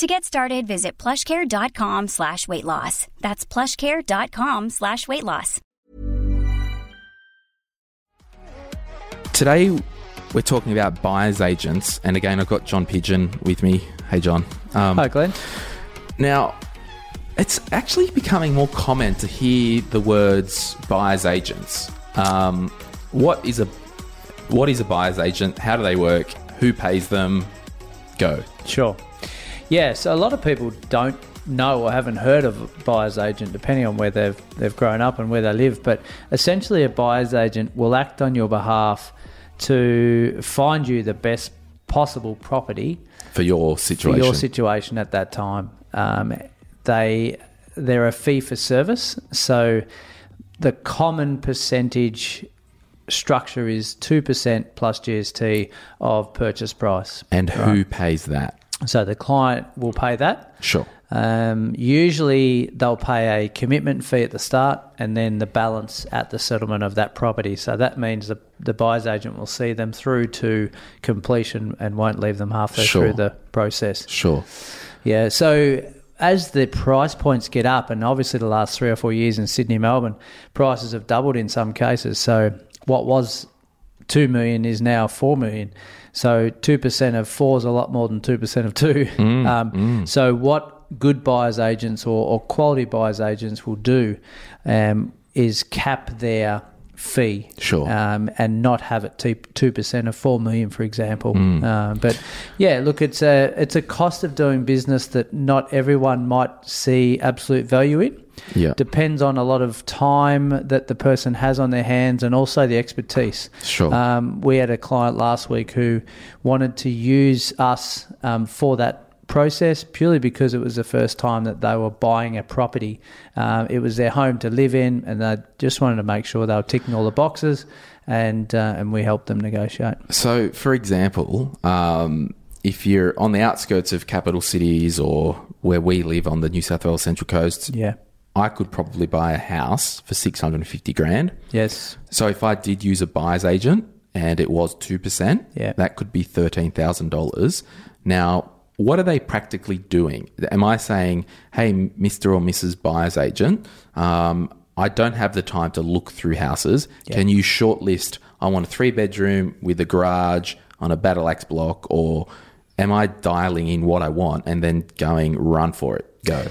To get started, visit plushcare.com slash weight loss. That's plushcare.com slash weight loss. Today, we're talking about buyer's agents. And again, I've got John Pigeon with me. Hey, John. Um, Hi, Glen. Now, it's actually becoming more common to hear the words buyer's agents. Um, what is a what is a buyer's agent? How do they work? Who pays them? Go. Sure. Yeah, so a lot of people don't know or haven't heard of a buyer's agent, depending on where they've they've grown up and where they live. But essentially, a buyer's agent will act on your behalf to find you the best possible property For your situation. for your situation at that time. Um, they they're a fee for service, so the common percentage structure is two percent plus GST of purchase price. and who pays that? So the client will pay that. Sure. Um, usually they'll pay a commitment fee at the start and then the balance at the settlement of that property. So that means the, the buyer's agent will see them through to completion and won't leave them halfway Sure. through the process. Sure. Yeah. So as the price points get up, and obviously the last three or four years in Sydney, Melbourne, prices have doubled in some cases. So what was two million is now four million. So two percent of four is a lot more than two percent of two. um, So what good buyers agents or, or quality buyers agents will do um, is cap their fee, Sure. um, and not have it two percent of four million, for example. Um, but yeah, look, it's a it's a cost of doing business that not everyone might see absolute value in. Yeah. Depends on a lot of time that the person has on their hands and also the expertise. Sure. Um, we had a client last week who wanted to use us um, for that process purely because it was the first time that they were buying a property. Um, it was their home to live in, and they just wanted to make sure they were ticking all the boxes, and uh, and we helped them negotiate. So, for example, um, if you're on the outskirts of capital cities or where we live on the New South Wales Central Coast, Yeah. I could probably buy a house for 650 grand. Yes. So if I did use a buyer's agent and it was 2%, Yeah. that could be $13,000. Now, what are they practically doing? Am I saying, hey, Mr. or Mrs. Buyer's agent, um, I don't have the time to look through houses. Can you shortlist, I want a three bedroom with a garage on a Battle Axe block, or am I dialing in what I want and then going run for it? Go.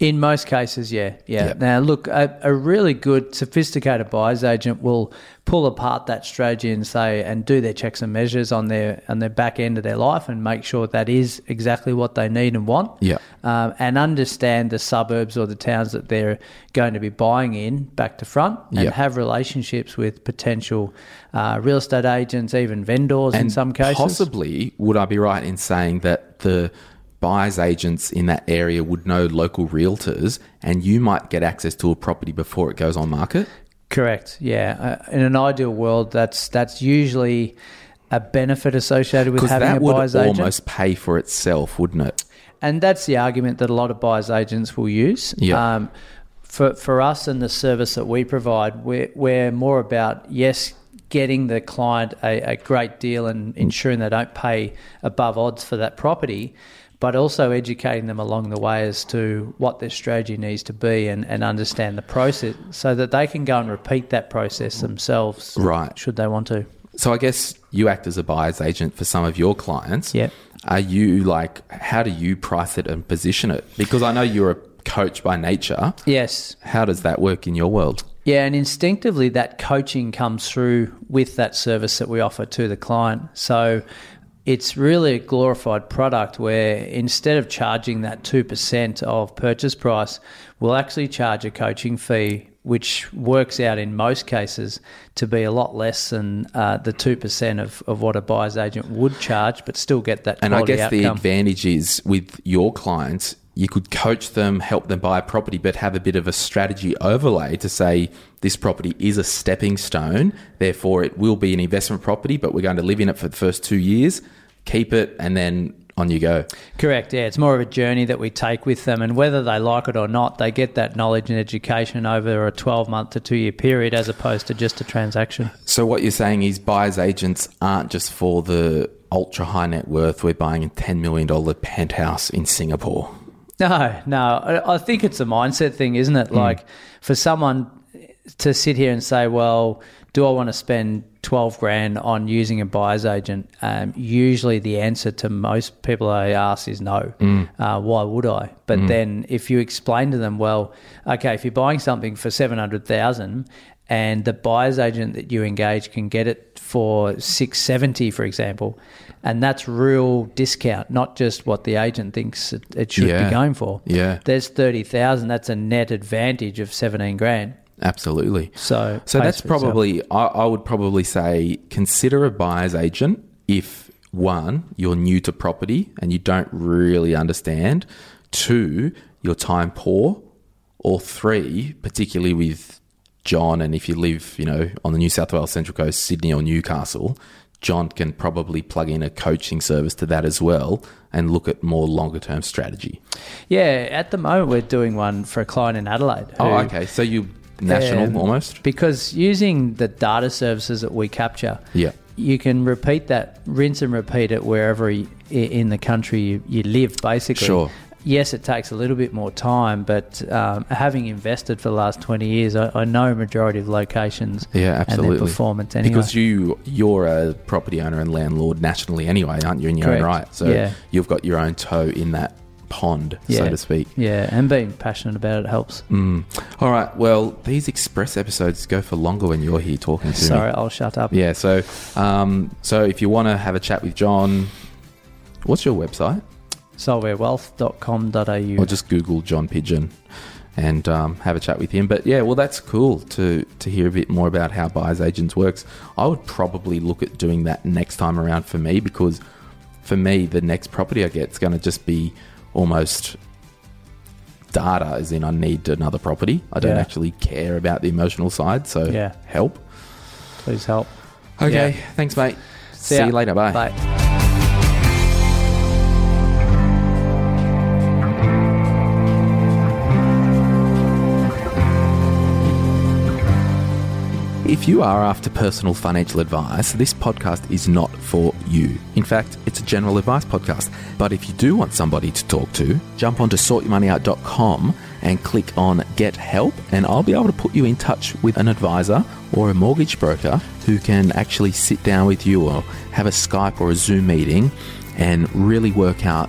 In most cases, yeah, yeah. Yep. Now, look, a, a really good, sophisticated buyer's agent will pull apart that strategy and say, and do their checks and measures on their on their back end of their life, and make sure that is exactly what they need and want. Yeah. Um, and understand the suburbs or the towns that they're going to be buying in back to front, and Yep. have relationships with potential uh, real estate agents, even vendors in some cases. Possibly, would I be right in saying that the buyers agents in that area would know local realtors and you might get access to a property before it goes on market? Correct. Yeah. Uh, in an ideal world, that's that's usually a benefit associated with having that a would buyer's almost pay for itself, wouldn't it? and that's the argument that a lot of buyer's agents will use. Yeah. Um, for for us and the service that we provide, we're we're more about yes. Getting the client a, a great deal and ensuring they don't pay above odds for that property, but also educating them along the way as to what their strategy needs to be and, and understand the process so that they can go and repeat that process themselves Right. should they want to. So I guess you act as a buyer's agent for some of your clients. Yep. Are you like, how do you price it and position it? Because I know you're a coach by nature. Yes. How does that work in your world? Yeah, and instinctively that coaching comes through with that service that we offer to the client. So it's really a glorified product where instead of charging that 2% of purchase price, we'll actually charge a coaching fee, which works out in most cases to be a lot less than uh, the 2% of, of what a buyer's agent would charge, but still get that And I guess the advantage is with your clients, you could coach them, help them buy a property, but have a bit of a strategy overlay to say this property is a stepping stone. Therefore, it will be an investment property, but we're going to live in it for the first two years, keep it, and then on you go. Correct. Yeah, it's more of a journey that we take with them, and whether they like it or not, they get that knowledge and education over a 12 month to two year period as opposed to just a transaction. So, what you're saying is buyers agents aren't just for the ultra high net worth. We're buying a $10 million penthouse in Singapore. No, no. I think it's a mindset thing, isn't it? Hmm. Like for someone to sit here and say, well, do I want to spend 12 grand on using a buyer's agent? Um, usually the answer to most people I ask is no. Uh, why would I? But then if you explain to them, well, okay, if you're buying something for 700,000 and the buyer's agent that you engage can get it for 670 for example and that's real discount not just what the agent thinks it, it should Yeah. be going for Yeah. there's 30,000 that's a net advantage of 17 grand Absolutely. so So that's probably, I, I would probably say, consider a buyer's agent if one, you're new to property and you don't really understand, two, you're time poor, or three, particularly with John, and if you live, you know, on the New South Wales Central Coast, Sydney or Newcastle, John can probably plug in a coaching service to that as well and look at more longer term strategy. yeah at the moment we're doing one for a client in Adelaide Oh, okay. So you national Um, almost? because using the data services that we capture Yeah. you can repeat that rinse and repeat it wherever y- i- in the country you, you live basically Sure. yes it takes a little bit more time but um, having invested for the last 20 years I, I know majority of locations Yeah, absolutely. and their performance anyway Because you you're a property owner and landlord nationally anyway, aren't you? In your Correct. own right, so Yeah. you've got your own toe in that pond, so to speak. yeah and being passionate about it helps Mm. All right. Well, these express episodes go for longer when you're here talking to sorry me. Sorry, I'll shut up Yeah. So, um, so if you want to have a chat with John, what's your website? solverewealth.com.au Or just Google John Pigeon and um, have a chat with him. But yeah, well, that's cool to to hear a bit more about how buyers agents works. I would probably look at doing that next time around for me because for me, the next property I get is going to just be almost data, as in I need another property. I don't Yeah. actually care about the emotional side. So Yeah. help. please help Okay, Yeah. thanks, mate. See, ya. you later. Bye. bye If you are after personal financial advice, this podcast is not for you. In fact, it's a general advice podcast. But if you do want somebody to talk to, jump onto sortyourmoneyout.com and click on Get Help, and I'll be able to put you in touch with an advisor or a mortgage broker who can actually sit down with you or have a Skype or a Zoom meeting and really work out